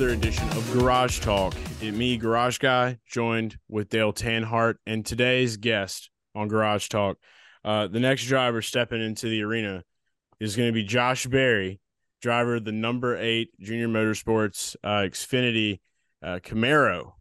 another edition of Garage Talk. It me, Garage Guy, joined with Dale Tanhardt, and today's guest on Garage Talk. Uh, the next driver stepping into the arena is going to be Josh Berry, driver of the number eight Junior Motorsports uh, Xfinity uh, Camaro.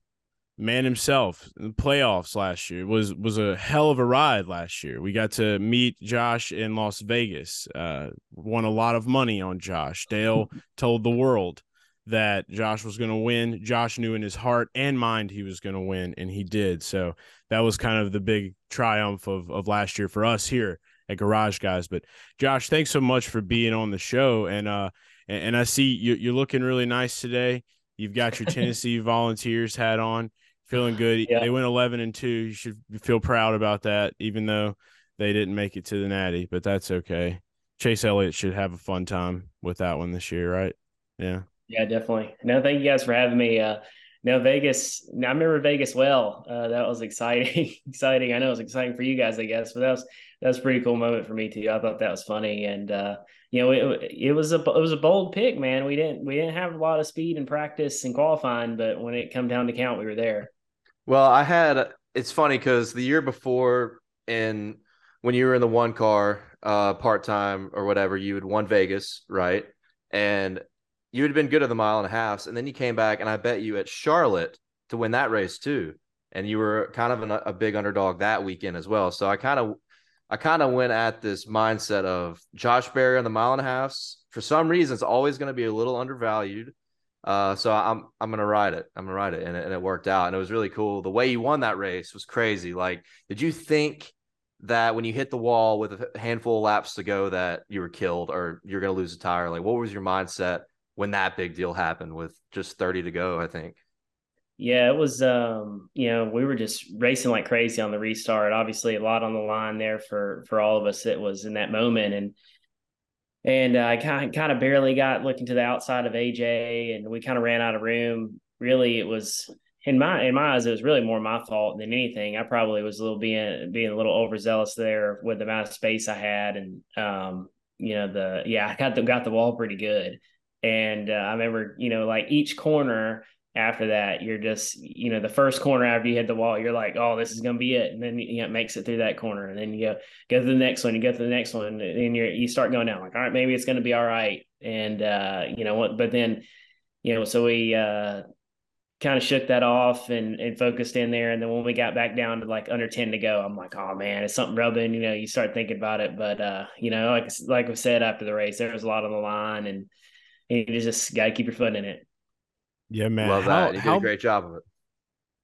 Man himself in the playoffs last year was was a hell of a ride last year. We got to meet Josh in Las Vegas. Uh, won a lot of money on Josh. Dale told the world that Josh was going to win. Josh knew in his heart and mind he was going to win, and he did. So that was kind of the big triumph of of last year for us here at Garage Guys. But Josh, thanks so much for being on the show, and uh, and, and I see you, you're looking really nice today. You've got your Tennessee Volunteers hat on, feeling good. Yeah. They went 11 and two. You should feel proud about that, even though they didn't make it to the Natty. But that's okay. Chase Elliott should have a fun time with that one this year, right? Yeah. Yeah, definitely. No, thank you guys for having me. Uh, no, Vegas. I remember Vegas well. Uh, that was exciting. exciting. I know it was exciting for you guys, I guess, but that was that was a pretty cool moment for me too. I thought that was funny, and uh, you know, it, it was a it was a bold pick, man. We didn't we didn't have a lot of speed in practice and qualifying, but when it come down to count, we were there. Well, I had it's funny because the year before, and when you were in the one car, uh, part time or whatever, you had won Vegas, right? And you had been good at the mile and a half, and then you came back, and I bet you at Charlotte to win that race too, and you were kind of an, a big underdog that weekend as well. So I kind of, I kind of went at this mindset of Josh Berry on the mile and a half. For some reason, it's always going to be a little undervalued. Uh, so I'm I'm gonna ride it. I'm gonna ride it, and it, and it worked out, and it was really cool. The way you won that race was crazy. Like, did you think that when you hit the wall with a handful of laps to go that you were killed or you're gonna lose a tire? Like, what was your mindset when that big deal happened with just 30 to go? I think. Yeah, it was. Um, you know, we were just racing like crazy on the restart. Obviously, a lot on the line there for for all of us. It was in that moment, and and uh, I kind kind of barely got looking to the outside of AJ, and we kind of ran out of room. Really, it was in my in my eyes, it was really more my fault than anything. I probably was a little being being a little overzealous there with the amount of space I had, and um, you know the yeah, I got the got the wall pretty good, and uh, I remember you know like each corner after that, you're just, you know, the first corner after you hit the wall, you're like, oh, this is going to be it. And then, you know, it makes it through that corner. And then you go, go to the next one, you go to the next one, and you you start going down like, all right, maybe it's going to be all right. And, uh, you know but then, you know, so we, uh, kind of shook that off and, and focused in there. And then when we got back down to like under 10 to go, I'm like, oh man, it's something rubbing, you know, you start thinking about it. But, uh, you know, like, like I said, after the race, there was a lot on the line and, and you just got to keep your foot in it. Yeah, man. Love How- that. You did a great job of it.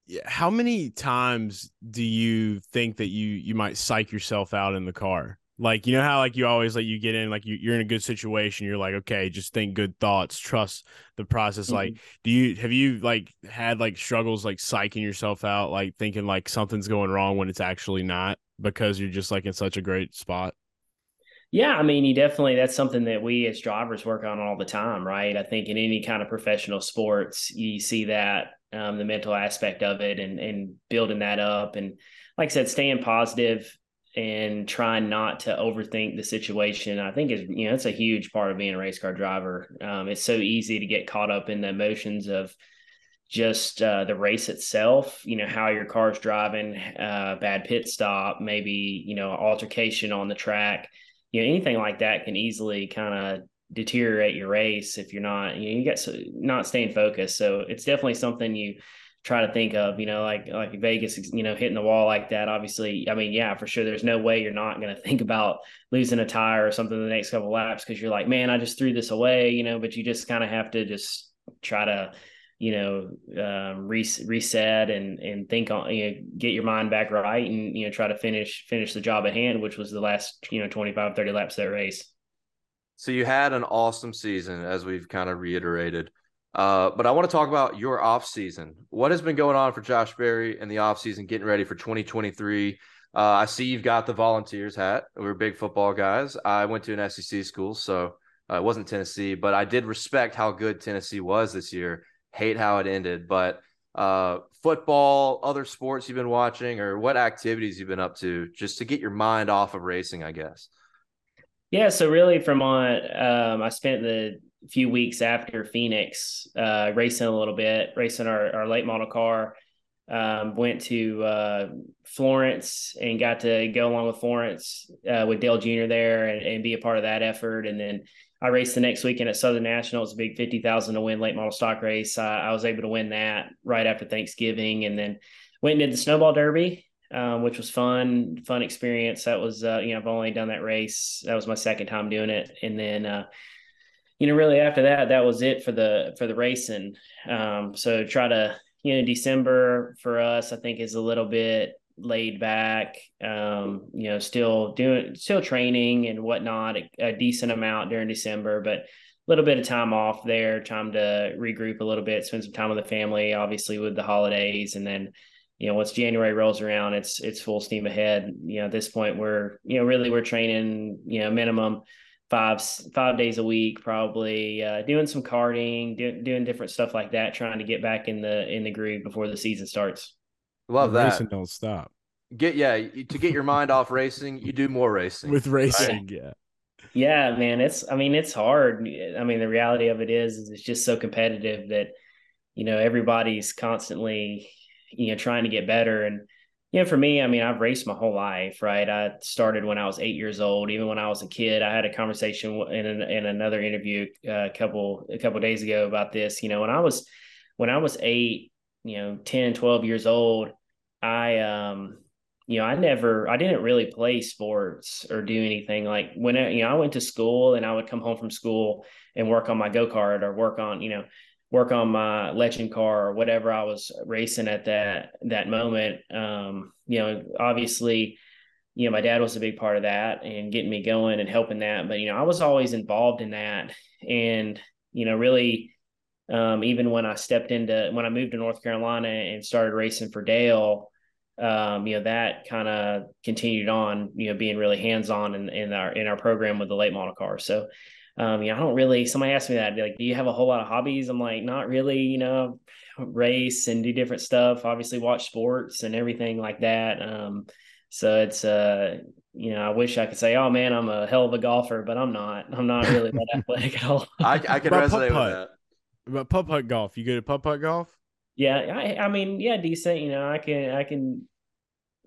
yeah, how many times do you think that you you might psych yourself out in the car? Like you know how like you always like you get in like you, you're in a good situation, you're like okay, just think good thoughts, trust the process. Like, mm-hmm. do you have you like had like struggles like psyching yourself out, like thinking like something's going wrong when it's actually not because you're just like in such a great spot? Yeah, I mean, you definitely that's something that we as drivers work on all the time, right? I think in any kind of professional sports, you see that um, the mental aspect of it and and building that up, and like I said, staying positive and trying not to overthink the situation. I think is you know it's a huge part of being a race car driver. Um, it's so easy to get caught up in the emotions of just uh, the race itself, you know, how your car's driving, uh, bad pit stop, maybe, you know, altercation on the track you know anything like that can easily kind of deteriorate your race if you're not you know you get so, not staying focused. So it's definitely something you try to think of you know like like vegas you know hitting the wall like that obviously i mean yeah for sure there's no way you're not going to think about losing a tire or something the next couple laps because you're like man i just threw this away you know but you just kind of have to just try to you know um, re- reset and and think on you know get your mind back right and you know try to finish finish the job at hand which was the last you know 25 30 laps that race So you had an awesome season, as we've kind of reiterated. Uh, but I want to talk about your off season. What has been going on for Josh Berry in the off season, getting ready for 2023? Uh, I see you've got the Volunteers hat. We're big football guys. I went to an SEC school, so uh, it wasn't Tennessee, but I did respect how good Tennessee was this year. Hate how it ended, but uh, football, other sports you've been watching, or what activities you've been up to, just to get your mind off of racing, I guess. Yeah, so really from on um I spent the few weeks after Phoenix, uh, racing a little bit, racing our, our late model car. Um, went to uh, Florence and got to go along with Florence uh, with Dale Jr. there and, and, be a part of that effort. And then I raced the next weekend at Southern National. It's a big fifty thousand to win late model stock race. I was able to win that right after Thanksgiving, and then went and did the snowball derby, um, which was fun, fun experience. That was uh, you know I've only done that race. That was my second time doing it, and then uh, you know really after that that was it for the for the racing. Um, so try to you know December for us I think is a little bit laid back um, you know still doing still training and whatnot a, a, decent amount during december but a little bit of time off there time to regroup a little bit spend some time with the family obviously with the holidays. And then you know once january rolls around it's it's full steam ahead. You know at this point we're you know really we're training you know minimum five five days a week probably uh, doing some karting do, doing different stuff like that trying to get back in the in the groove before the season starts Love that. Racing don't stop. Get yeah, to get your mind off racing, you do more racing. With racing, right? yeah. Yeah, man, it's I mean, it's hard. I mean, the reality of it is, is it's just so competitive that you know, everybody's constantly, you know, trying to get better and you know, for me, I mean, I've raced my whole life, right? I started when I was eight years old. Even when I was a kid, I had a conversation in an, in another interview uh, a couple a couple days ago about this. You know, when I was when I was eight, you know 10 12 years old i um you know i never i didn't really play sports or do anything. Like when I, you know i went to school and i would come home from school and work on my go-kart or work on you know work on my legend car or whatever i was racing at that that moment. Um you know obviously you know my dad was a big part of that and getting me going and helping that. But you know i was always involved in that. And you know really um, even when I stepped into when I moved to North Carolina and started racing for Dale, um, you know that kind of continued on, you know, being really hands on in, in our in our program with the late model car. So, um, you know, I don't really. Somebody asked me that, I'd be like, do you have a whole lot of hobbies? I'm like, not really. You know, race and do different stuff. Obviously, watch sports and everything like that. Um, so it's uh, you know, I wish I could say, oh man, I'm a hell of a golfer, but I'm not. I'm not really that athletic at all. I, I can resonate with that. But putt putt golf, you good at putt putt golf? Yeah, I, I mean, yeah, decent. You know, I can I can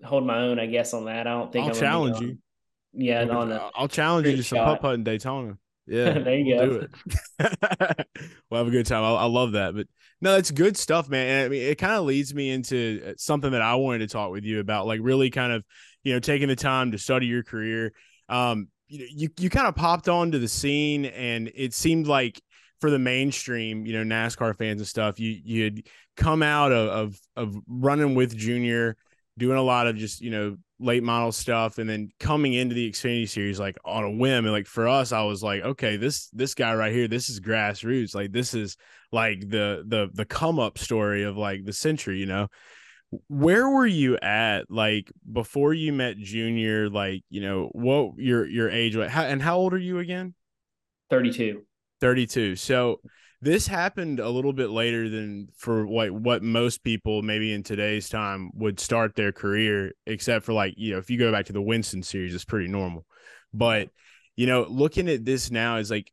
hold my own, I guess, on that. I don't think I'll I'm challenge you. Yeah, on a I'll challenge you to some putt putt in Daytona. Yeah, there you we'll go. Do it. we'll have a good time. I, I, love that. But no, it's good stuff, man. And I mean, it kind of leads me into uh, something that I wanted to talk with you about, like really kind of, you know, taking the time to study your career. Um, you you you kind of popped onto the scene, and it seemed like for the mainstream, you know, NASCAR fans and stuff, you you'd come out of, of of running with Junior, doing a lot of just you know late model stuff, and then coming into the Xfinity series like on a whim. And like for us, I was like, okay, this this guy right here, this is grassroots. Like this is like the the the come up story of like the century, you know. Where were you at like before you met Junior? Like you know what your your age? How, and how old are you again? Thirty two. 32. So this happened a little bit later than for what what most people maybe in today's time would start their career, except for like, you know, if you go back to the Winston series, it's pretty normal. But, you know, looking at this now is like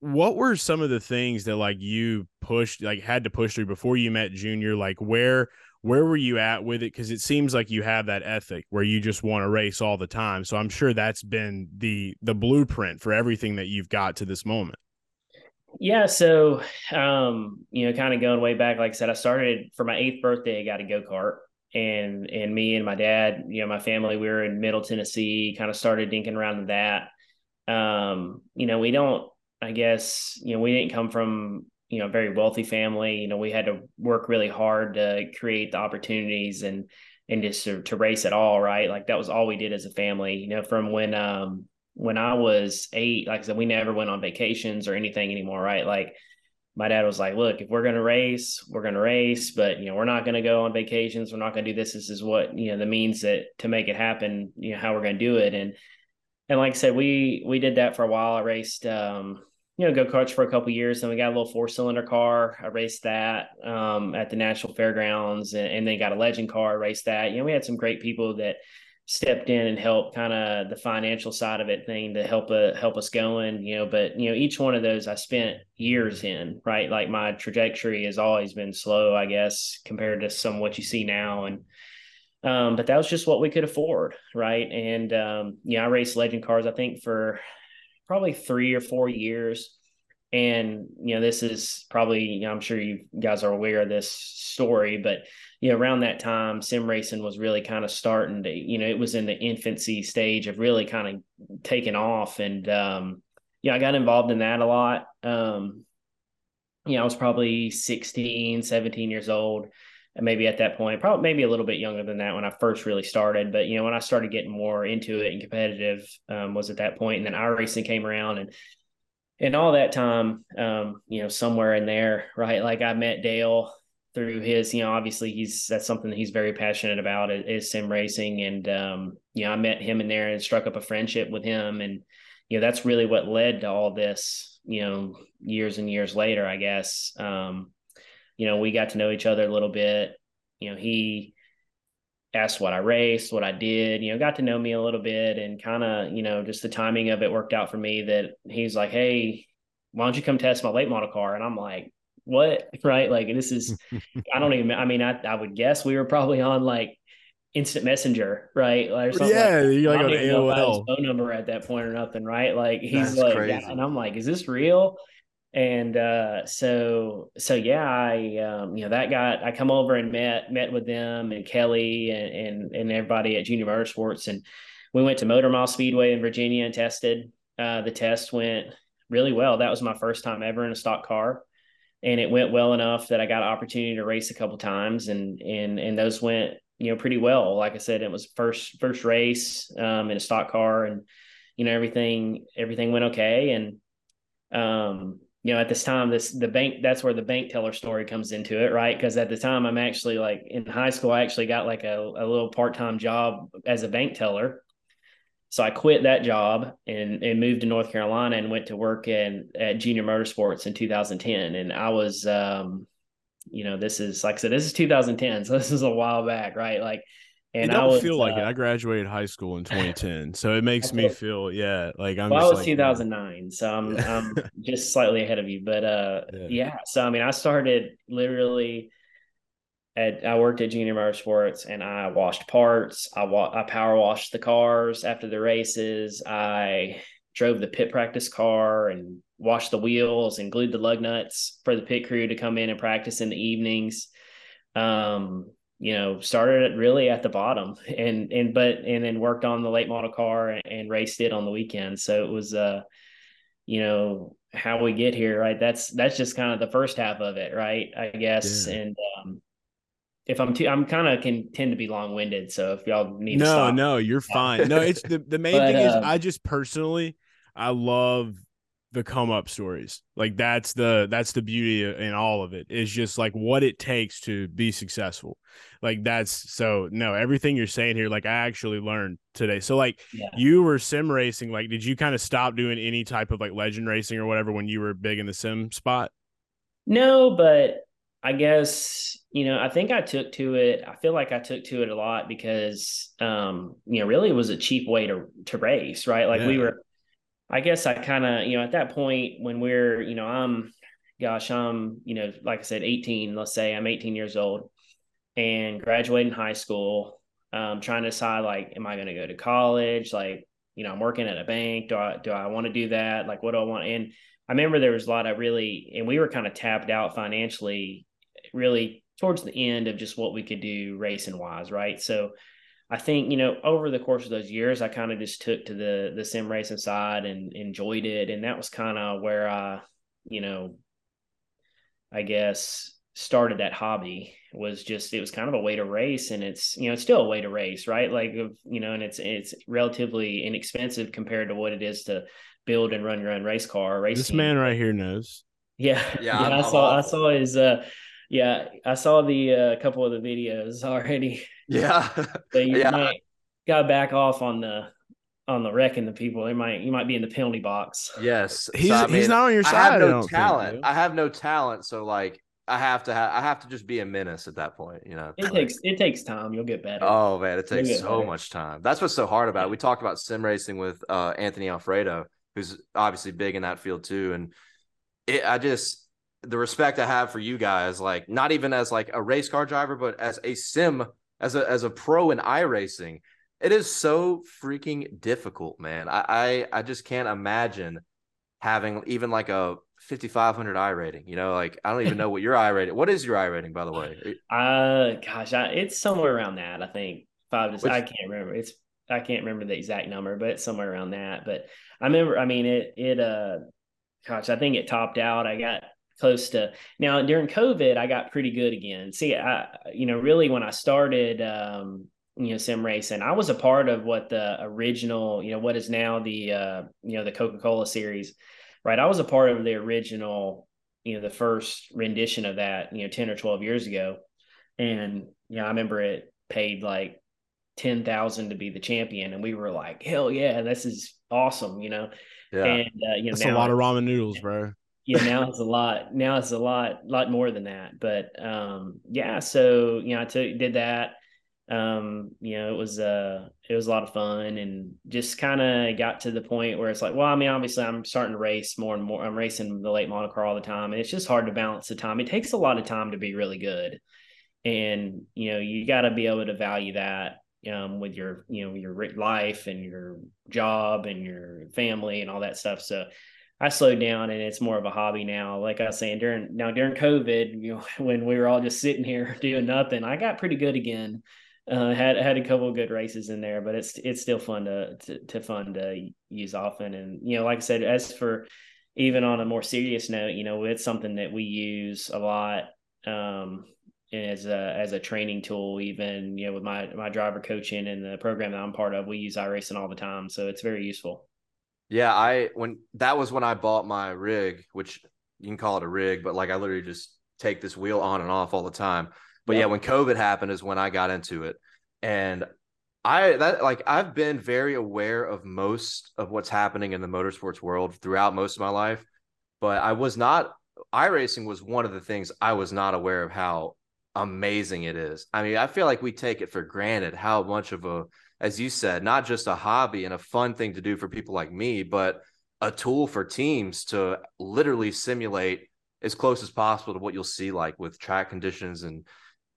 what were some of the things that like you pushed like had to push through before you met junior like where where were you at with it because it seems like you have that ethic where you just want to race all the time so i'm sure that's been the the blueprint for everything that you've got to this moment yeah, so um, you know, kind of going way back, like I said, I started for my eighth birthday, I got a go-kart. And and me and my dad, you know, my family, we were in Middle Tennessee, kind of started dinking around with that. Um, you know, we don't, I guess, you know, we didn't come from, you know, a very wealthy family. You know, we had to work really hard to create the opportunities and and just to, to race at all, right? Like that was all we did as a family, you know, from when um when I was eight, like I said, we never went on vacations or anything anymore, right? Like my dad was like, look, if we're going to race, we're going to race, but you know, we're not going to go on vacations. We're not going to do this. This is what, you know, the means that to make it happen, you know, how we're going to do it. And, and like I said, we, we did that for a while. I raced, um, you know, go karts for a couple years. Then we got a little four cylinder car. I raced that um, at the National Fairgrounds and, and then got a legend car, raced that. You know, we had some great people that stepped in and helped kind of the financial side of it thing to help uh, help us going you know but you know each one of those i spent years in right? Like my trajectory has always been slow i guess compared to some what you see now and um, but that was just what we could afford right? And um, yeah i raced legend cars i think for probably three or four years. And you know this is probably you know, i'm sure you guys are aware of this story but you know around that time sim racing was really kind of starting to you know it was in the infancy stage of really kind of taking off and um yeah i got involved in that a lot um you know i was probably 16 17 years old and maybe at that point probably maybe a little bit younger than that when i first really started but you know when i started getting more into it and competitive um, was at that point. and then iRacing came around and and all that time, um, you know, somewhere in there, right? Like I met Dale through his, you know, obviously he's that's something that he's very passionate about is sim racing, and um, you know, I met him in there and struck up a friendship with him, and you know, that's really what led to all this, you know, years and years later, I guess. Um, you know, we got to know each other a little bit. You know, he asked what I raced, what I did, you know, got to know me a little bit and kind of, you know, just the timing of it worked out for me that he's like, Hey, why don't you come test my late model car? And I'm like, what? Right. Like this is, I don't even, I mean, I, I would guess we were probably on like instant messenger, right? Or something yeah. Like, you're like on AOL phone number at that point or nothing. Right. Like he's That's like, yeah. and I'm like, is this real? and uh, so so yeah i um, you know that got i come over and met met with them and Kelley and and, and everybody at junior motorsports and we went to motor mile speedway in virginia and tested uh, the test went really well that was my first time ever in a stock car and it went well enough that i got an opportunity to race a couple times and and and those went you know pretty well like i said it was first first race um, in a stock car and you know everything everything went okay and um you know, at this time, this the bank that's where the bank teller story comes into it, right? Because at the time, I'm actually like in high school, I actually got like a, a little part time job as a bank teller. So I quit that job and, and moved to North Carolina and went to work in at Junior Motorsports in 2010. And I was, um, you know, this is like I said, this is 2010, so this is a while back, right? Like and it don't was, feel like uh, it. I graduated high school in 2010, so it makes me feel yeah, like I'm. Well, I was like, 2009, so I'm I'm just slightly ahead of you, but uh, yeah. yeah. So I mean, I started literally. I worked at Junior Motorsports and I washed parts. I wa- I power washed the cars after the races. I drove the pit practice car and washed the wheels and glued the lug nuts for the pit crew to come in and practice in the evenings. Um, you know, started really at the bottom and, and, but, and then worked on the late model car and, and raced it on the weekend. So it was, uh, you know, how we get here, right? That's, that's just kind of the first half of it, right? I guess. Yeah. And, um, if I'm too, I'm kind of can tend to be long winded. So if y'all need no, no, you're fine. No, it's the, the main but, thing is uh, I just personally, I love the come up stories. Like that's the that's the beauty in all of it is just like what it takes to be successful. Like that's so no everything you're saying here like I actually learned today. So like yeah. you were sim racing like did you kind of stop doing any type of like legend racing or whatever when you were big in the sim spot? No, but I guess you know I think I took to it. I feel like I took to it a lot because um you know really it was a cheap way to to race, right? Like yeah. we were I guess I kind of, you know, at that point when we're, you know, I'm, gosh, I'm, you know, like I said, 18, let's say I'm 18 years old and graduating high school, um, trying to decide, like, am I going to go to college? Like, you know, I'm working at a bank. Do I, do I want to do that? Like, what do I want? And I remember there was a lot of really, and we were kind of tapped out financially, really towards the end of just what we could do racing wise. Right. So, I think you know over the course of those years, I kind of just took to the the sim racing side and enjoyed it, and that was kind of where I, you know, I guess started that hobby was just it was kind of a way to race and it's you know it's still a way to race right like you know and it's it's relatively inexpensive compared to what it is to build and run your own race car race this team. man right here knows yeah yeah, yeah i saw i saw his uh yeah i saw the uh, couple of the videos already yeah. so you yeah. might got back off on the on the wrecking the people. They might you might be in the penalty box. Yes. He's so, I mean, he's not on your side. I have no I talent. Think, I have no talent. So like I have to have I have to just be a menace at that point, you know. It like, takes it takes time. You'll get better. Oh man, it takes so better. much time. That's what's so hard about it. We talked about sim racing with uh, Anthony Alfredo, who's obviously big in that field too, and it, I just the respect I have for you guys, like not even as like a race car driver, but as a sim, as a as a pro in iRacing, it is so freaking difficult, man. I I, I just can't imagine having even like a 5500 iRating you know? Like i don't even know what your iRating what is your iRating by the way? Uh gosh I, it's somewhere around that i think. Five to Which, i can't remember it's i can't remember the exact number but it's somewhere around that but i remember i mean it it uh gosh i think it topped out i got close to now during covid i got pretty good again see i you know really when i started um you know sim racing i was a part of what the original you know what is now the uh you know the coca-cola series right? I was a part of the original, you know, the first rendition of that, you know, 10 or 12 years ago. And, you know, I remember it paid like 10,000 to be the champion. And we were like, hell yeah, this is awesome, you know? Yeah. And, uh, you know, that's a lot of ramen noodles, bro. Yeah, now it's a lot. Now it's a lot, lot more than that. But um, yeah, so you know, I took did that um, you know, it was uh it was a lot of fun and just kind of got to the point where it's like, well, I mean, obviously I'm starting to race more and more. I'm racing the late model car all the time, and it's just hard to balance the time. It takes a lot of time to be really good, and you know, you got to be able to value that um, with your you know your life and your job and your family and all that stuff. So I slowed down and it's more of a hobby now. Like I was saying during now during COVID, you know, when we were all just sitting here doing nothing, I got pretty good again uh, had had a couple of good races in there, but it's it's still fun to, to to fun to use often. And you know, like I said, as for even on a more serious note, you know, it's something that we use a lot um, as a as a training tool. Even you know, with my my driver coaching and the program that I'm part of, we use iRacing all the time, so it's very useful. Yeah, I when that was when I bought my rig, which you can call it a rig, but like I literally just take this wheel on and off all the time. But yep. yeah, when COVID happened is when I got into it. And I that like I've been very aware of most of what's happening in the motorsports world throughout most of my life, but I was not iRacing was one of the things I was not aware of how amazing it is. I mean, I feel like we take it for granted how much of a as you said, not just a hobby and a fun thing to do for people like me, but a tool for teams to literally simulate as close as possible to what you'll see like with track conditions and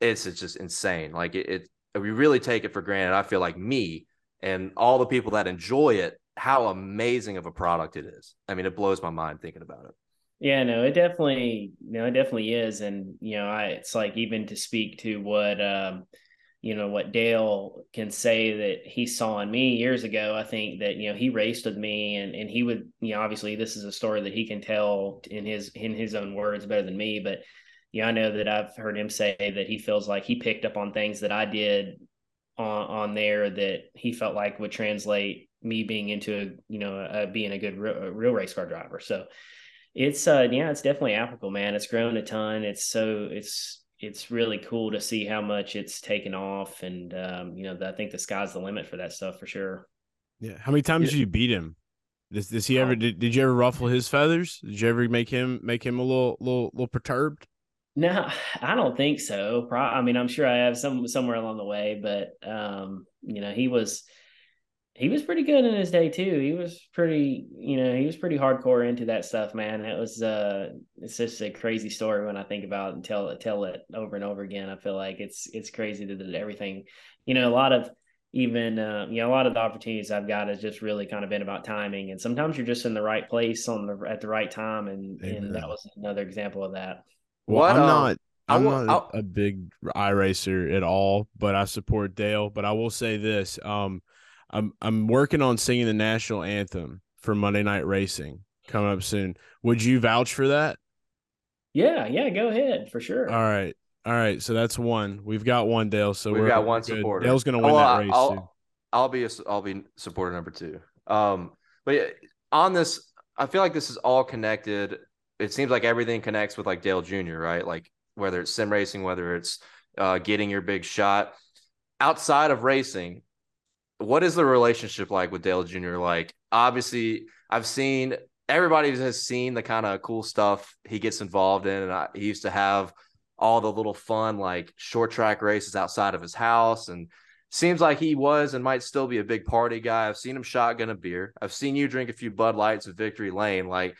it's it's just insane. Like it, it, we really take it for granted. I feel like me and all the people that enjoy it, how amazing of a product it is. I mean, it blows my mind thinking about it. Yeah, no, it definitely, know, it definitely is. And, you know, I, it's like even to speak to what, um, you know, what Dale can say that he saw in me years ago. I think that, you know, he raced with me and, and he would, you know, obviously this is a story that he can tell in his, in his own words better than me, but, yeah, I know that I've heard him say that he feels like he picked up on things that I did on on there that he felt like would translate me being into a you know a, being a good real, a real race car driver. So it's uh yeah, it's definitely applicable, man. It's grown a ton. It's so it's it's really cool to see how much it's taken off, and um, you know I think the sky's the limit for that stuff for sure. Yeah, how many times yeah. did you beat him? Does, does he ever did, did you ever ruffle his feathers? Did you ever make him make him a little little little perturbed? No, I don't think so. Pro- I mean, I'm sure I have some somewhere along the way, but um, you know, he was he was pretty good in his day too. He was pretty, you know, he was pretty hardcore into that stuff, man. It was uh it's just a crazy story when I think about it and tell it tell it over and over again. I feel like it's it's crazy that everything, you know, a lot of even uh, you know a lot of the opportunities I've got has just really kind of been about timing, and sometimes you're just in the right place on the at the right time, and Amen. and that was another example of that. Well, what, I'm um, not. I'm will, not a, a, big iRacer at all, but I support Dale. But I will say this: um, I'm I'm working on singing the national anthem for Monday Night Racing coming up soon. Would you vouch for that? Yeah, yeah, go ahead for sure. All right, all right. So that's one. We've got one, Dale. So we've got one good. supporter. Dale's going to win oh, that race. I'll, too. I'll be a, I'll be supporter number two. Um, but yeah, on this, I feel like this is all connected it seems like everything connects with like Dale Jr., right? Like whether it's sim racing, whether it's uh, getting your big shot outside of racing. What is the relationship like with Dale Jr.? Like, obviously, I've seen everybody has seen the kind of cool stuff he gets involved in, and I, he used to have all the little fun like short track races outside of his house and seems like he was and might still be a big party guy. I've seen him shotgun a beer. I've seen you drink a few Bud Lights at Victory Lane. Like,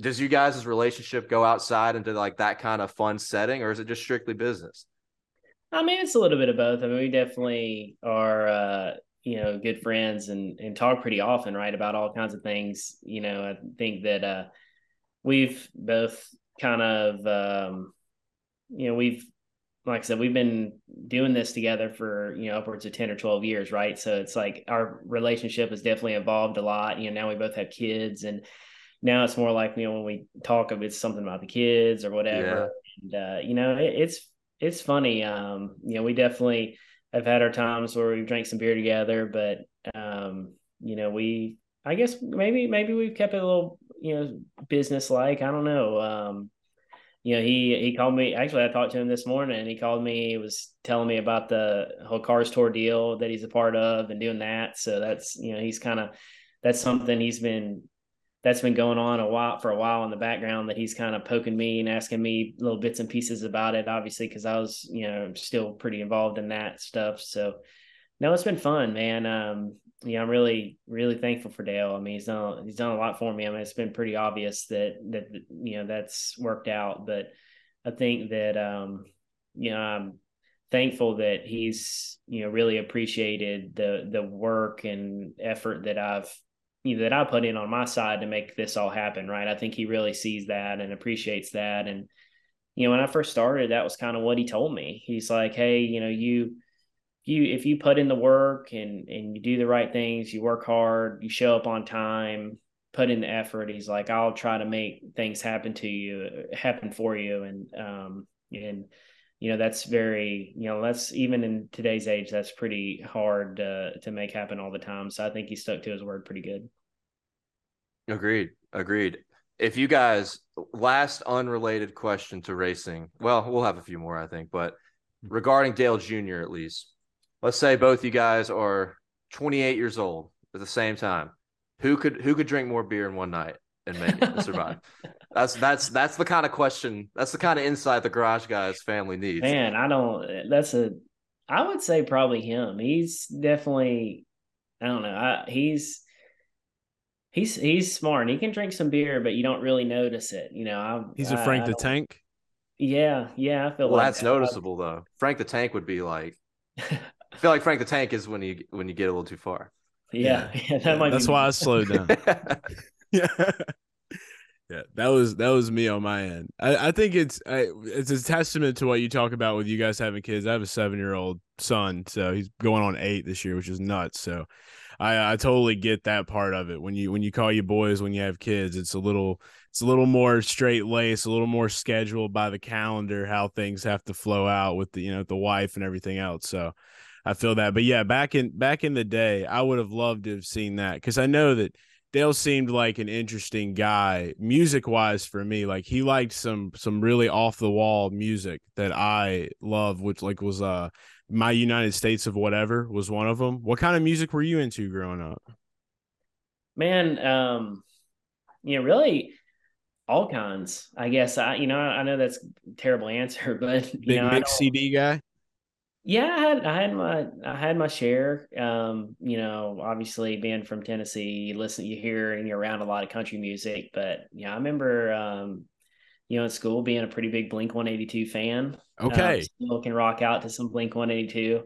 does you guys' relationship go outside into like that kind of fun setting, or is it just strictly business? I mean, it's a little bit of both. I mean, we definitely are, uh, you know, good friends and and talk pretty often, right, about all kinds of things. You know, I think that uh, we've both kind of, um, you know, we've like I said, we've been doing this together for, you know, upwards of 10 or 12 years, right? So it's like our relationship has definitely evolved a lot. You know, now we both have kids and now it's more like, you know, when we talk of it's something about the kids or whatever. Yeah. And, uh, you know, it, it's, it's funny. Um, you know, we definitely have had our times where we've drank some beer together, but, um, you know, we, I guess maybe, maybe we've kept it a little, you know, business like, I don't know. Um, you know, he he called me. Actually, I talked to him this morning, and he called me. He was telling me about the whole Cars Tour deal that he's a part of and doing that. So that's you know, he's kind of that's something he's been that's been going on a while for a while in the background that he's kind of poking me and asking me little bits and pieces about it. Obviously, because I was you know still pretty involved in that stuff. So no, it's been fun, man. Um, yeah, I'm really, really thankful for Dale. I mean, he's done he's done a lot for me. I mean, it's been pretty obvious that that you know that's worked out, but I think that um, you know, I'm thankful that he's you know really appreciated the the work and effort that I've you know, that I put in on my side to make this all happen. Right, I think he really sees that and appreciates that. And you know, when I first started, that was kind of what he told me. He's like, "Hey, you know, you." you if you put in the work and and you do the right things, you work hard, you show up on time, put in the effort. He's like, I'll try to make things happen to you, happen for you, and um and you know that's very you know that's even in today's age that's pretty hard uh, to make happen all the time. So I think he stuck to his word pretty good. Agreed. Agreed. If you guys last unrelated question to racing, well, we'll have a few more, I think, but regarding Dale Jr. at least, let's say both you guys are 28 years old at the same time. Who could who could drink more beer in one night and make it survive? that's that's that's the kind of question. That's the kind of insight the garage guys family needs. Man, I don't. That's a. I would say probably him. He's definitely. I don't know. I, he's he's he's smart. He can drink some beer, but you don't really notice it. You know, I, he's a Frank I, the Tank. Yeah, yeah, I feel well. like that's that. noticeable though. Frank the Tank would be like I feel like Frank the Tank is when you when you get a little too far. Yeah, yeah, yeah that might. That's why I slowed down. yeah, yeah, that was that was me on my end. I, I think it's I, it's a testament to what you talk about with you guys having kids. I have a seven year old son, so he's going on eight this year, which is nuts. So. I, I totally get that part of it. When you when you call you boys when you have kids, it's a little it's a little more straight lace, a little more scheduled by the calendar how things have to flow out with the you know the wife and everything else. So I feel that. But yeah, back in back in the day, I would have loved to have seen that because I know that Dale seemed like an interesting guy, music wise for me. Like he liked some some really off the wall music that I love, which like was uh my United States of whatever was one of them. What kind of music were you into growing up? Man, um, you know, really all kinds. I guess I, you know, I know that's terrible answer, but you big know, mix CD guy. Yeah, I had I had my I had my share. Um, you know, obviously being from Tennessee, you listen, you hear, and you're around a lot of country music. But yeah, I remember, um, you know, in school being a pretty big Blink 182 fan. Okay, um, still can rock out to some Blink 182.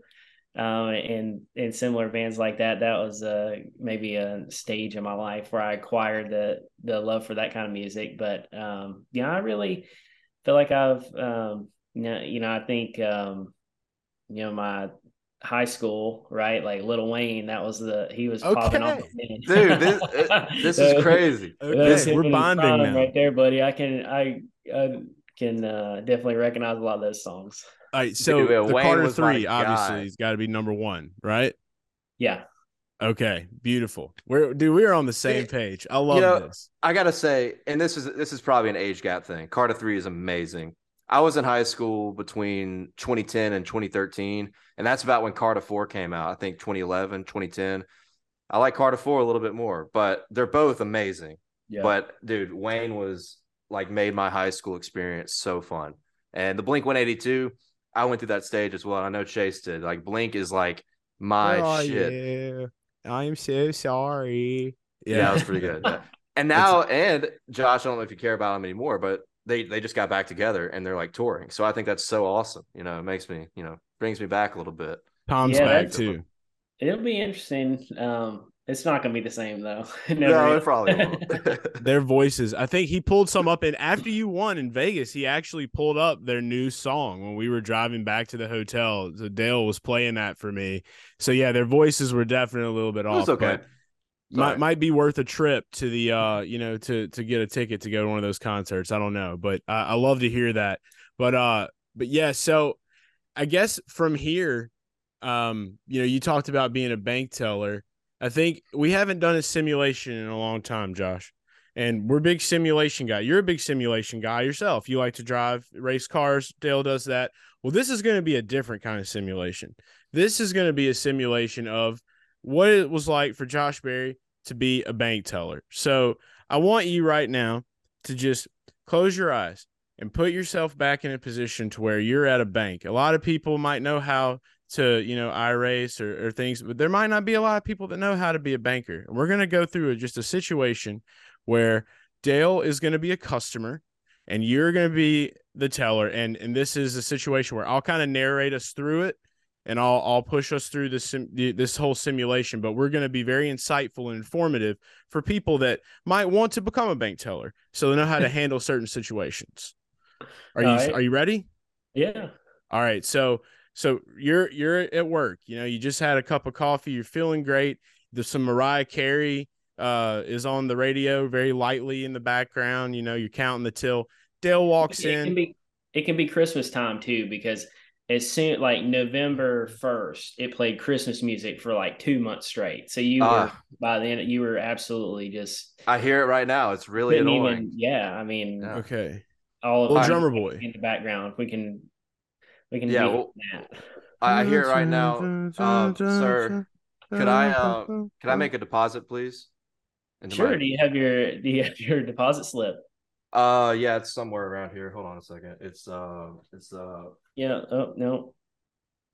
Um, and and similar bands like that. That was uh, maybe a stage in my life where I acquired the the love for that kind of music. But um, yeah, I really feel like I've um, you know, you know I think um, you know, my high school, right? Like Lil Wayne, that was the he was okay. popping off. Dude, this, this is crazy. Okay. We're bonding now. right there, buddy. I can I, I can uh, definitely recognize a lot of those songs. All right, so Dude, the Wayne Carter Three obviously has got to be number one, right? Yeah. Okay, beautiful. We're dude, we are on the same page. I love you know, this. I gotta say, and this is this is probably an age gap thing. Carter Three is amazing. I was in high school between 2010 and 2013, and that's about when Carter 4 came out. I think 2011, 2010. I like Carter 4 a little bit more, but they're both amazing. Yeah. But dude, Wayne was like made my high school experience so fun. And the Blink 182, I went through that stage as well. I know Chase did. Like Blink is like my oh, shit. Yeah. I'm so sorry. Yeah, that was pretty good. Yeah. And now, and Josh, I don't know if you care about him anymore, but they they just got back together and they're like touring. So I think that's so awesome. You know, it makes me, you know, brings me back a little bit. Tom's Yeah, back too. It'll be interesting. Um, it's not going to be the same though. It No, never it is. probably won't. Their voices. I think he pulled some up, and after you won in Vegas, he actually pulled up their new song when we were driving back to the hotel. So Dale was playing that for me. So yeah, their voices were definitely a little bit it off. was okay. but might Sorry. might be worth a trip to the uh you know to to get a ticket to go to one of those concerts. I don't know but uh, i love to hear that. But uh but yeah so i guess from here um you know you talked about being a bank teller. I think we haven't done a simulation in a long time josh and we're big simulation guy. You're a big simulation guy yourself. You like to drive race cars. Dale does that. Well this is going to be a different kind of simulation. This is going to be a simulation of what it was like for Josh Berry to be a bank teller. So I want you right now to just close your eyes and put yourself back in a position to where you're at a bank. A lot of people might know how to, you know, iRace or, or things, but there might not be a lot of people that know how to be a banker. And we're going to go through just a situation where Dale is going to be a customer and you're going to be the teller. And, and this is a situation where I'll kind of narrate us through it and I'll I'll push us through this sim- this whole simulation. But we're going to be very insightful and informative for people that might want to become a bank teller, so they know how to handle certain situations. Are you All right. are you ready? Yeah. All right. So so you're you're at work. You know, you just had a cup of coffee. You're feeling great. There's some Mariah Carey uh, is on the radio very lightly in the background. You know, you're counting the till. Dale walks it in. can be it can be Christmas time too because as soon like November first, it played Christmas music for like two months straight. So you were Ah. by then you were absolutely just I hear it right now. It's really annoying. even yeah. I mean Yeah. okay. all of Little our- drummer boy. in the background. We can we can Yeah, well, that. I I hear it right now. Um, sir, could I uh, can I make a deposit, please? Into Sure. my- Do you have your do you have your deposit slip? Uh, yeah, it's somewhere around here. Hold on a second. It's uh, it's uh. Yeah. Oh no.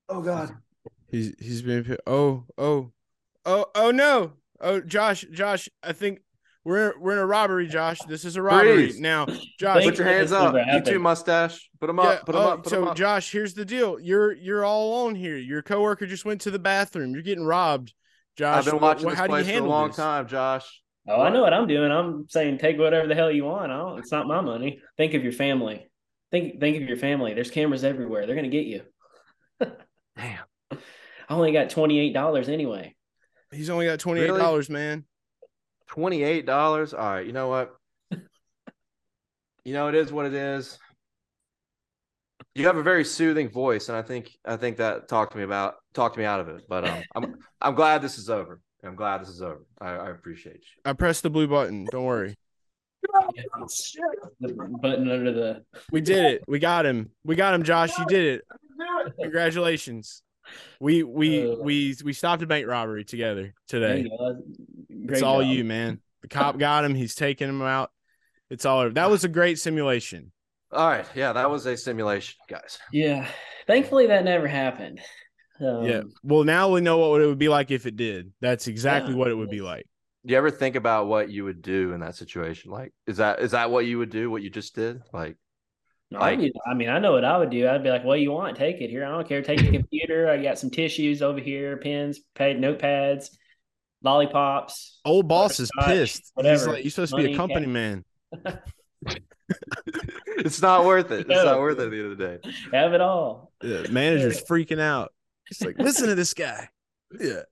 Oh God. He's he's been oh oh oh oh no oh Josh Josh I think we're we're in a robbery Josh this is a robbery Freeze. now Josh Put your hands up. You too, mustache. Put them yeah, up. Put them oh, up. Put 'em so up. Josh here's the deal you're you're all alone here your coworker just went to the bathroom you're getting robbed Josh I've been watching wh- this how you place for a long this? time, Josh. Oh, I know what I'm doing. I'm saying take whatever the hell you want. I don't, it's not my money. Think of your family. Think think of your family. There's cameras everywhere. They're gonna get you. Damn. I only got twenty eight dollars anyway. he's only got twenty eight dollars man Twenty-eight dollars. All right. You know what? you know it is what it is. You have a very soothing voice, and I think I think that talked me about talked me out of it. But um, I'm I'm glad this is over. I'm glad this is over. I, I appreciate you. I pressed the blue button don't worry The button under the we did it we got him we got him Josh you did it congratulations we we Uh, we we stopped a bank robbery together today. It's all job. you, man. The cop got him. He's taking him out. It's all over. That was a great simulation. All right. Yeah, that was a simulation, guys. Yeah. Thankfully that never happened. Um, yeah. Well, now we know what it would be like if it did. That's exactly Yeah. what it would be like. Do you ever think about what you would do in that situation? Like, is that is that what you would do? What you just did? Like, No, I, Like- mean, I mean, I know what I would do. I'd be like, "What do you want? Take it here. I don't care. Take the computer. I got some tissues over here, pens, pad, notepads, lollipops." Old boss is Scotch, pissed. He's whatever. like, you're supposed to be a company cash. man. it's not worth it. It's No. not worth it at the end of the day. Have it all. The manager's freaking out. It's like, listen to this guy. Yeah.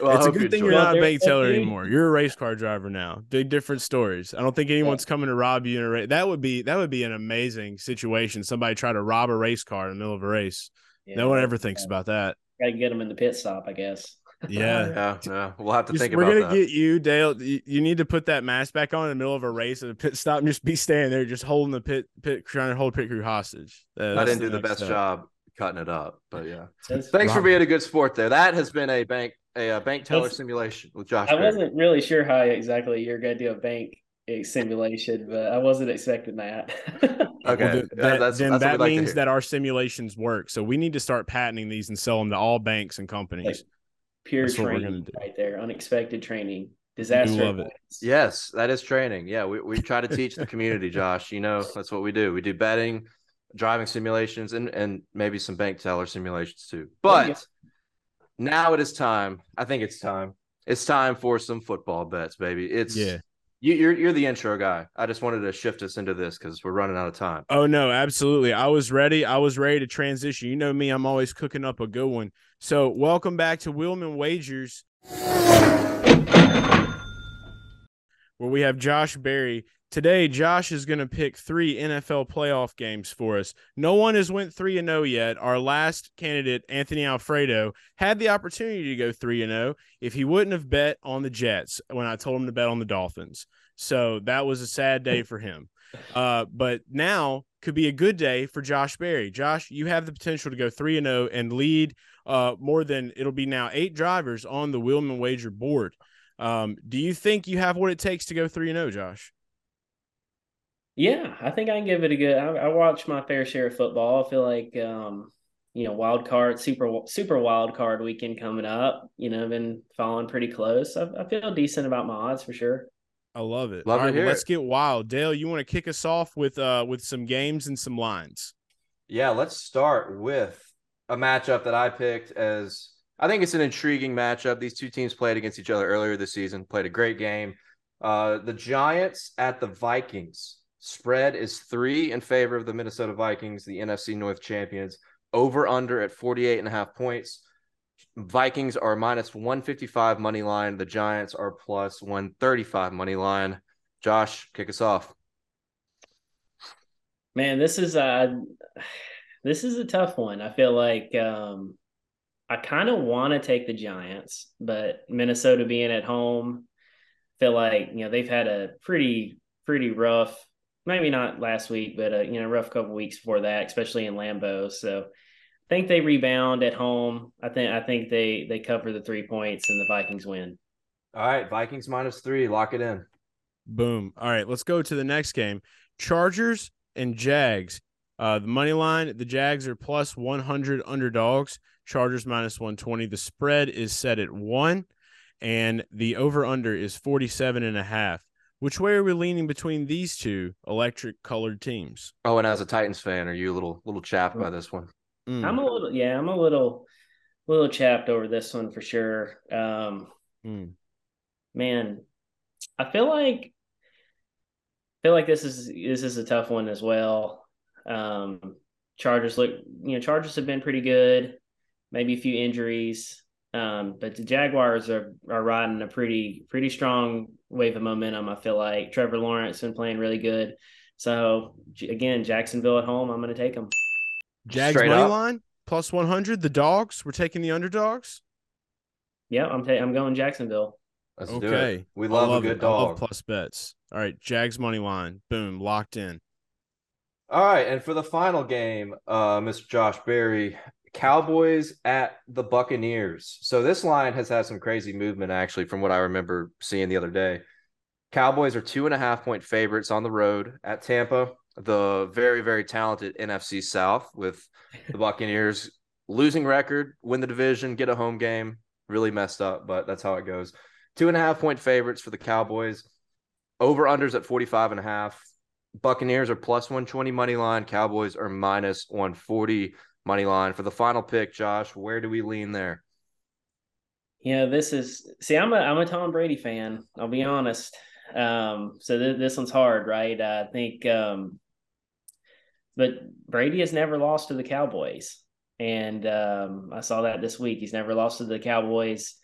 Well, it's a good thing you're it. not a bank teller anymore. You're a race car driver now. Big different stories. I don't think anyone's coming to rob you in a race. That would be that would be an amazing situation. Somebody try to rob a race car in the middle of a race. no one ever thinks about that. Got to get them in the pit stop, I guess. Yeah. Yeah, yeah. We'll have to Just- think we're about gonna that. get you, Dale. You, you need to put that mask back on in the middle of a race at a pit stop and just be standing there, just holding the pit pit trying to hold pit crew hostage. Uh, I didn't do the best step. job cutting it up, but yeah. That's- Thanks for being a good sport there. That has been a bank a, uh bank teller That's- simulation with Josh. I Berry. wasn't really sure how exactly you're going to do a bank simulation, but I wasn't expecting that. okay, well, th- that, that's, then that's that like means that our simulations work. So we need to start patenting these and sell them to all banks and companies. Like pure That's what we're training gonna do. right there, unexpected training, disaster. love it. Yes, that is training. Yeah, we, we try to teach the community, Josh. You know, that's what we do. We do betting, driving simulations, and and maybe some bank teller simulations too. There you But now it is time. I think it's time. It's time for some football bets, baby. It's Yeah. You, you're you're the intro guy. I just wanted to shift us into this because we're running out of time. Oh no, absolutely. I was ready. I was ready to transition. You know me, I'm always cooking up a good one. So welcome back to Wheelman Wagers. Where we have Josh Berry. Today, Josh is going to pick three NFL playoff games for us. No one has went 3 and 0 yet. Our last candidate, Anthony Alfredo, had the opportunity to go 3 and 0 if he wouldn't have bet on the Jets when I told him to bet on the Dolphins. So that was a sad day for him. Uh, but now could be a good day for Josh Berry. Josh, you have the potential to go 3 and 0 and lead uh, more than it'll be now eight drivers on the Wheelman Wager board. Um, do you think you have what it takes to go 3 and 0, Josh? Yeah, I think I can give it a good. I, I watch my fair share of football. I feel like, um, you know, wild card, super, super wild card weekend coming up. You know, I've been following pretty close. I, I feel decent about my odds for sure. I love it. Love All to right, well, let's get wild. Dale, you want to kick us off with uh with some games and some lines. Yeah, let's start with a matchup that I picked as I think it's an intriguing matchup. These two teams played against each other earlier this season, played a great game. Uh, the Giants at the Vikings. Spread is three in favor of the Minnesota Vikings, the NFC North champions. Over under at 48 and a half points. Vikings are minus 155 money line. The Giants are plus 135 money line. Josh, kick us off. Man, this is a this is a tough one. I feel like um, I kind of want to take the Giants, but Minnesota being at home, feel like you know they've had a pretty pretty rough, maybe not last week, but a you know rough couple weeks before that, especially in Lambeau. So I think they rebound at home. I think I think they they cover the three points and the Vikings win. All right, Vikings minus three. Lock it in. Boom. All right, let's go to the next game. Chargers and Jags. Uh, the money line, the Jags are plus 100 underdogs, Chargers minus 120. The spread is set at one, and the over under is 47 and a half. Which way are we leaning between these two electric colored teams? Oh, and as a Titans fan, are you a little little chapped by this one? Mm, I'm a little yeah, I'm a little little chapped over this one for sure. Um, mm. man, I feel like feel like this is this is a tough one as well. Um, Chargers look, you know, Chargers have been pretty good. Maybe a few injuries, um, but the Jaguars are are riding a pretty pretty strong wave of momentum. I feel like Trevor Lawrence been playing really good. So again, Jacksonville at home, I'm going to take them. Jags Straight money up. line plus 100. The dogs, we're taking the underdogs. Yeah, I'm ta- I'm going Jacksonville. Let's do Okay. it. We love, love a good it. I love dog. plus bets. All right, Jags money line. Boom, locked in. All right, and for the final game, uh, Mr. Josh Berry, Cowboys at the Buccaneers. So this line has had some crazy movement actually, from what I remember seeing the other day. Cowboys are two and a half point favorites on the road at Tampa, the very very talented NFC South with the Buccaneers losing record, win the division, get a home game. Really messed up, but that's how it goes. Two and a half point favorites for the Cowboys. Over unders at 45 and a half. Buccaneers are plus 120 money line. Cowboys are minus 140 money line. For the final pick, Josh, where do we lean there? Yeah, this is see, I'm a I'm a Tom Brady fan. I'll be honest. Um, so th- this one's hard, right? I think, um, but Brady has never lost to the Cowboys, and um, I saw that this week. He's never lost to the Cowboys.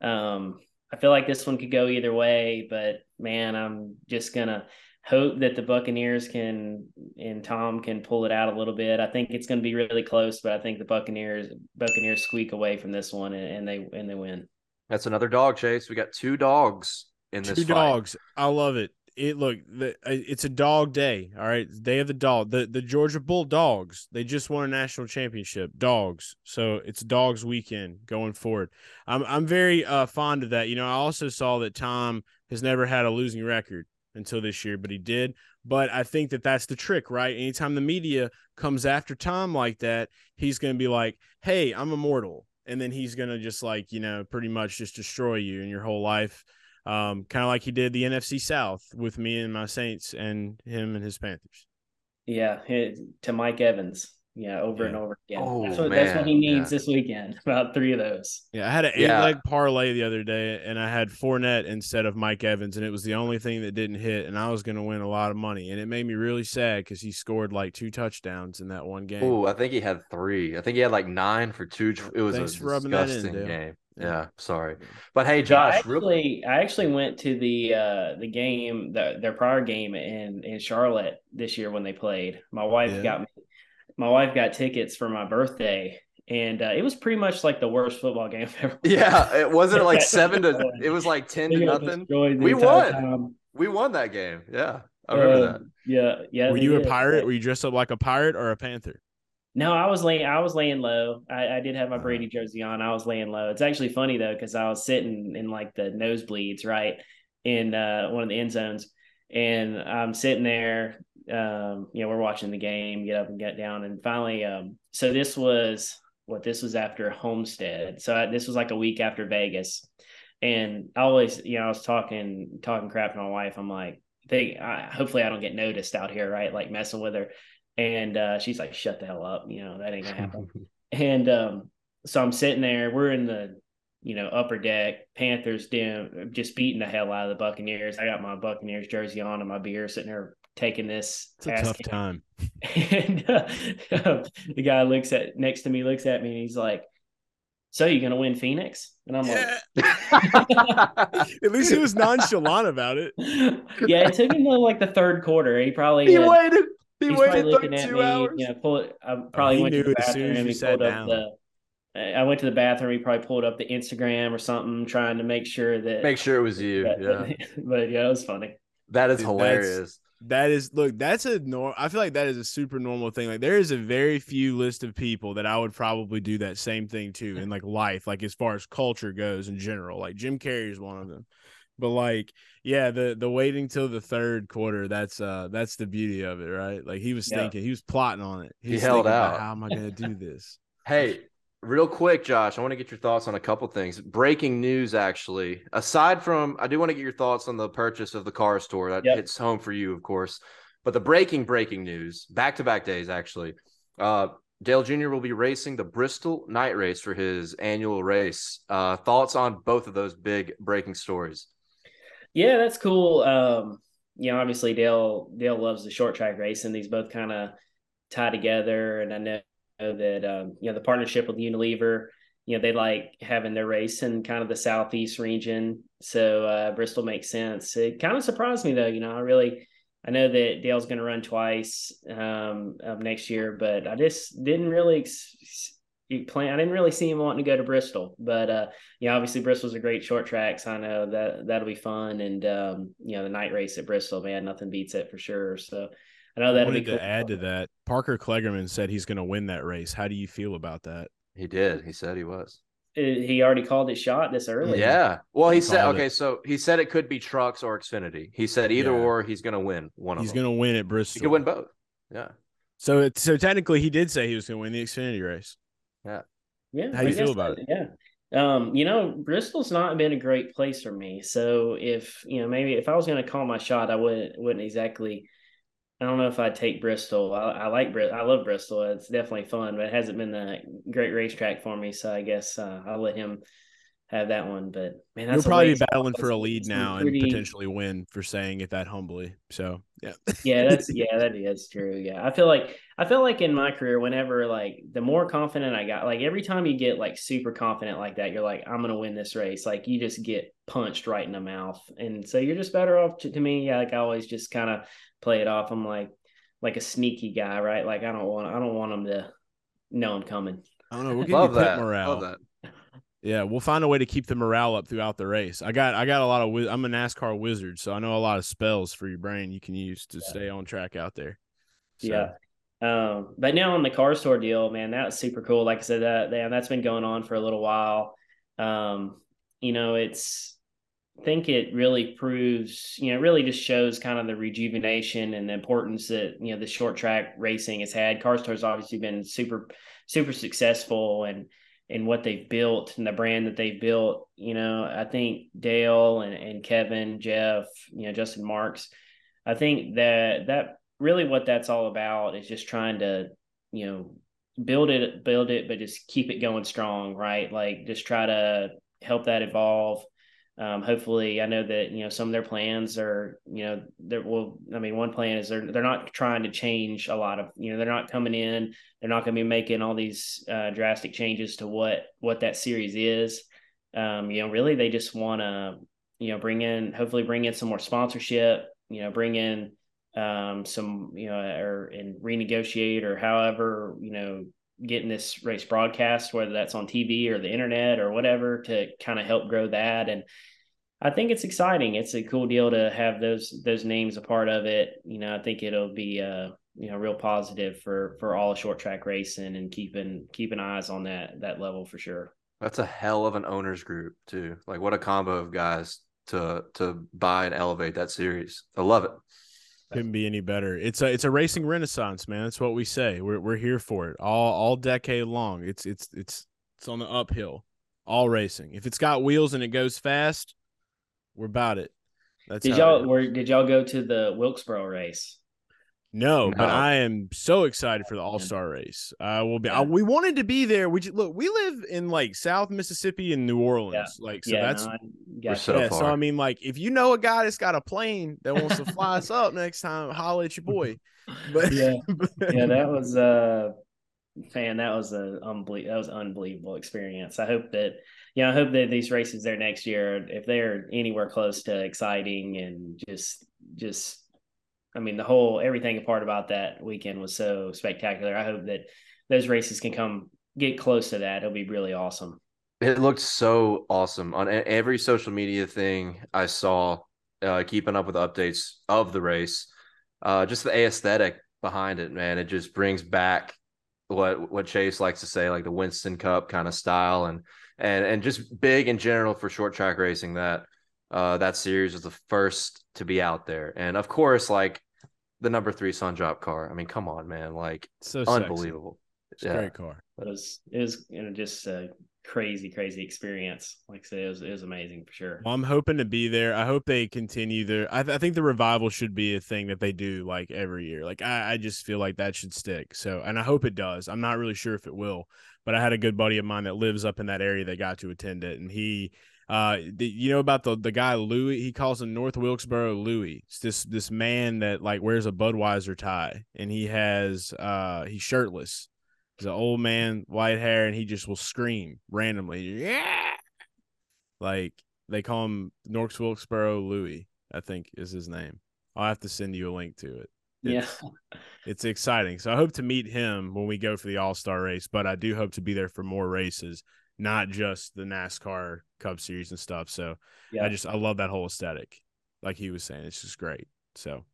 Um, I feel like this one could go either way, but man, I'm just gonna hope that the Buccaneers can and Tom can pull it out a little bit. I think it's going to be really close, but I think the Buccaneers Buccaneers squeak away from this one and, and they and they win. That's another dog chase. We got two dogs in this Two fight. dogs. I love it. It look the uh, it's a dog day. All right, day of the dog. The the Georgia Bulldogs. They just won a national championship. Dogs. So it's dogs weekend going forward. I'm I'm very uh, fond of that. You know, I also saw that Tom has never had a losing record. Until this year, but he did. But I think that that's the trick, right? Anytime the media comes after Tom like that, he's going to be like, "Hey, I'm immortal," and then he's going to just like you know pretty much just destroy you and your whole life, um, kind of like he did the NFC South with me and my Saints and him and his Panthers. Yeah, to Mike Evans. Yeah, over Yeah. and over again. Oh, that's what that's what he needs yeah. this weekend. About three of those. Yeah, I had an eight Yeah. leg parlay the other day, and I had Fournette instead of Mike Evans, and it was the only thing that didn't hit, and I was going to win a lot of money, and it made me really sad because he scored like two touchdowns in that one game. Oh, I think he had three. I think he had like nine for two. It was Thanks a for rubbing that in, disgusting game. Yeah. Yeah. sorry. But hey, I Josh, real actually, I actually went to the uh, the game, the, their prior game in in Charlotte this year when they played. My wife Yeah. got me, my wife got tickets for my birthday, and uh, it was pretty much like the worst football game I've ever. Yeah, it wasn't like seven to. It was like ten to nothing. We won. time. We won that game. Yeah, I remember Um, that. Yeah, yeah. Were they you a pirate? Were you dressed up like a pirate or a panther? No, I was laying. I was laying low. I, I did have my Uh-huh. Brady jersey on. I was laying low. It's actually funny though because I was sitting in like the nosebleeds, right, in uh, one of the end zones, and I'm sitting there. Um, you know, we're watching the game, get up and get down, and finally, um, so this was what this was after Homestead. So I, this was like a week after Vegas, and I always, you know, I was talking talking crap to my wife. I'm like, they, I, hopefully, I don't get noticed out here, right? Like messing with her. And uh, she's like, shut the hell up. You know, that ain't gonna happen. and um, so I'm sitting there, we're in the, you know, upper deck, Panthers dim, just beating the hell out of the Buccaneers. I got my Buccaneers jersey on and my beer sitting there taking this. It's a tough kick. time. And uh, the guy looks at next to me, looks at me, and he's like, "So you gonna win Phoenix?" And I'm like, At least he was nonchalant about it. "Yeah." It took him to like the third quarter. He probably he uh, waited. He he's probably waited looking at 32 me. hours. You know, pull it. I probably he went to knew the it soon as bathroom. you He sat pulled up the. I went to the bathroom. He probably pulled up the Instagram or something, trying to make sure that. Make sure it was you. that- Yeah, but yeah, it was funny. that is Dude, that's- hilarious. That is look, that's a norm. I feel like that is a super normal thing. Like there is a very few list of people that I would probably do that same thing to in like life, like as far as culture goes in general. Like Jim Carrey is one of them. But like, yeah, the the waiting till the third quarter, that's uh that's the beauty of it, right? Like he was Yeah. thinking, he was plotting on it. He was held out. How am I gonna do this? Hey, real quick, Josh, I want to get your thoughts on a couple things. Breaking news, actually. Aside from, I do want to get your thoughts on the purchase of the CARS Tour. That Yep. hits home for you, of course. But the breaking, breaking news, back to back days, actually. Uh, Dale Jr. will be racing the Bristol Night Race for his annual race. Uh, thoughts on both of those big breaking stories? Yeah, that's cool. Um, you know, obviously Dale Dale loves the short track racing. And these both kind of tie together, and I know that um, you know the partnership with Unilever. You know, they like having their race in kind of the southeast region, so uh, Bristol makes sense. It kind of surprised me though. You know, I really I know that Dale's going to run twice um, next year, but I just didn't really ex- plan. I didn't really see him wanting to go to Bristol, but uh, you know, obviously Bristol's a great short track, so I know that that'll be fun. And um, you know, the night race at Bristol, man, nothing beats it for sure. So I know I that'll be wanted cool. to add to that. Parker Kligerman said he's gonna win that race. How do you feel about that? He did. He said he was. Uh, He already called it shot this early. Yeah. Well, he He said okay. it. So he said it could be trucks or Xfinity. He said either Yeah. or he's going to win one of them. He's gonna win at Bristol. He could win both. Yeah. So it, so technically he did say he was gonna win the Xfinity race. Yeah. Yeah. How do you feel about that- Yeah. Um, you know, Bristol's not been a great place for me. So if, you know, maybe if I was going to call my shot, I wouldn't, wouldn't exactly, I don't know if I'd take Bristol. I, I like Bristol. I love Bristol. It's definitely fun, but it hasn't been a great racetrack for me. So I guess uh, I'll let him have that one. But man, that's You'll probably battling for a lead now pretty- and potentially win for saying it that humbly. So yeah. yeah that's yeah that is true yeah i feel like i feel like in my career whenever like the more confident i got like every time you get like super confident like that you're like i'm gonna win this race like you just get punched right in the mouth and so you're just better off to, to me yeah like i always just kind of play it off i'm like like a sneaky guy right like i don't want i don't want them to know i'm coming I don't know. We'll get Love you pit that. morale. Love that. Yeah, we'll find a way to keep the morale up throughout the race. I got I got a lot of I'm a NASCAR wizard, so I know a lot of spells for your brain you can use to stay on track out there. So, Yeah. Um, but now on the CARS Tour deal, man, that was super cool. Like I said, that that- that's been going on for a little while. Um, you know, it's think it really proves, you know, really just shows kind of the rejuvenation and the importance that, you know, the short track racing has had. CARS Tour's obviously been super, super successful and, and what they've built and the brand that they've built. You know, I think Dale and, and Kevin, Jeff, you know, Justin Marks, I think that that really what that's all about is just trying to, you know, build it, build it, but just keep it going strong, right? Like just try to help that evolve. Um, hopefully, I know that you know some of their plans are, you know, there will. I mean, one plan is they're they're not trying to change a lot of, you know, they're not coming in, they're not going to be making all these uh, drastic changes to what what that series is. Um, you know, really, they just want to, you know, bring in, hopefully, bring in some more sponsorship. You know, bring in um, some, you know, or and renegotiate or however, you know, getting this race broadcast, whether that's on TV or the internet or whatever, to kind of help grow that. And I think it's exciting. It's a cool deal to have those those names a part of it. You know, I think it'll be uh, you know real positive for for all short track racing and keeping keeping eyes on that that level for sure. That's a hell of an owners group too. Like what a combo of guys to to buy and elevate that series. I love it. Couldn't be any better. It's a it's a racing renaissance, man. That's what we say. We're we're here for it all all decade long. It's it's it's it's on the uphill. All racing. If it's got wheels and it goes fast, we're about it. That's did y'all were did y'all go to the Wilkesboro race? No, no, but I am so excited for the All Star race. I will be. Yeah. I, we wanted to be there. We just, look. We live in like South Mississippi and New Orleans. Yeah. Like so, yeah, that's no, we're so yeah. Far. So I mean, like, if you know a guy that's got a plane that wants to fly us up next time, holla at your boy. But yeah, yeah, that was uh, fan. That was a unbelievable. That was unbelievable experience. I hope that yeah, I hope that these races there next year, if they're anywhere close to exciting and just just I mean, the whole everything apart about that weekend was so spectacular. I hope that those races can come get close to that. It'll be really awesome. It looked so awesome on every social media thing I saw, uh, keeping up with updates of the race. Uh, just the aesthetic behind it, man. It just brings back what what Chase likes to say, like the Winston Cup kind of style, and and and just big in general for short track racing. That uh, that series was the first to be out there, and of course, like the number three Sun Drop car. I mean, come on, man! Like, so unbelievable. It's yeah. great car. It was it was you know, just a crazy, crazy experience. Like I said, it was, it was amazing for sure. Well, I'm hoping to be there. I hope they continue their. I, th- I think the revival should be a thing that they do like every year. Like I, I just feel like that should stick. So, and I hope it does. I'm not really sure if it will, but I had a good buddy of mine that lives up in that area that got to attend it, and he uh, the, you know about the the guy Louis? He calls him North Wilkesboro Louis. It's this this man that like wears a Budweiser tie, and he has uh he's shirtless. He's an old man, white hair, and he just will scream randomly. Yeah, like they call him North Wilkesboro Louis. I think is his name. I'll have to send you a link to it. It's, yeah. it's exciting. So I hope to meet him when we go for the All Star race, but I do hope to be there for more races not just the NASCAR Cup Series and stuff. So yeah. I just I love that whole aesthetic. Like he was saying, it's just great. So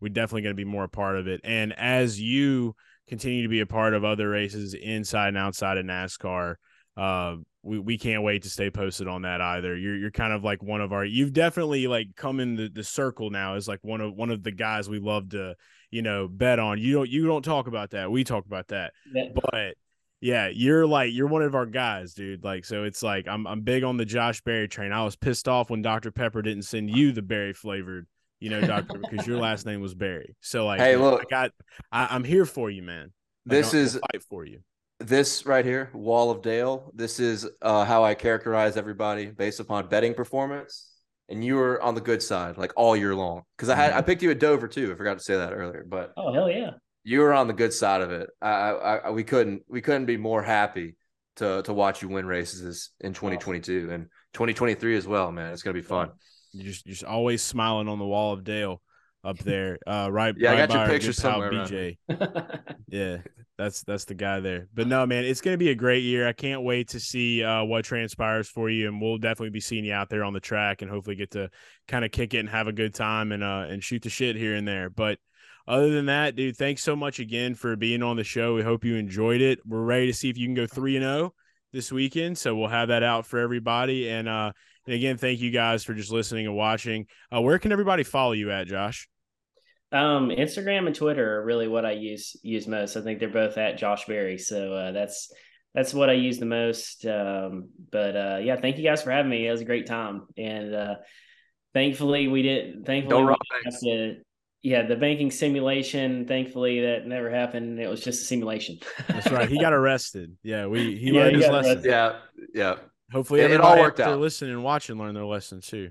we're definitely going to be more a part of it. And as you continue to be a part of other races inside and outside of NASCAR, uh, we, we can't wait to stay posted on that either. You're you're kind of like one of our you've definitely like come in the, the circle now as like one of one of the guys we love to, you know, bet on. You don't you don't talk about that. We talk about that. Yeah. But yeah, you're like you're one of our guys, dude. Like, so it's like I'm I'm big on the Josh Berry train. I was pissed off when Dr. Pepper didn't send you the berry flavored, you know, Dr. because your last name was Berry. So like, hey, look, I got, I, am here for you, man. Like, this is fight for you. This right here, Wall of Dale. This is uh, how I characterize everybody based upon betting performance. And you were on the good side like all year long because I had I picked you at Dover too. I forgot to say that earlier, but oh hell yeah, you were on the good side of it. I, I, we couldn't we couldn't be more happy to to watch you win races in 2022 and 2023 as well, man. It's gonna be fun. You just just always smiling on the wall of Dale up there, uh, right? Yeah, right I got your picture somewhere. BJ. yeah, that's that's the guy there. But no, man, it's gonna be a great year. I can't wait to see uh, what transpires for you, and we'll definitely be seeing you out there on the track, and hopefully get to kind of kick it and have a good time and uh and shoot the shit here and there. But other than that, dude, thanks so much again for being on the show. We hope you enjoyed it. We're ready to see if you can go 3 and 0 this weekend, so we'll have that out for everybody. And uh, and again, thank you guys for just listening and watching. Uh, where can everybody follow you at, Josh? Um, Instagram and Twitter are really what I use use most. I think they're both at Josh Berry, so uh, that's that's what I use the most. Um, but uh, yeah, thank you guys for having me. It was a great time, and uh, thankfully we did. Thankfully, we didn't have to, yeah, the banking simulation. Thankfully, that never happened. It was just a simulation. That's right. He got arrested. Yeah, we he yeah, learned he his lesson. Arrested. Yeah, yeah. Hopefully, it, it all worked out. Listening and watching learn their lesson too.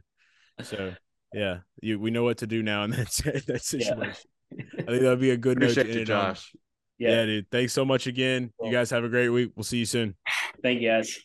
So yeah, you we know what to do now in that that situation. Yeah. I think that'd be a good Appreciate note to you, Josh. Yeah. yeah, dude. Thanks so much again. You guys have a great week. We'll see you soon. Thank you, guys.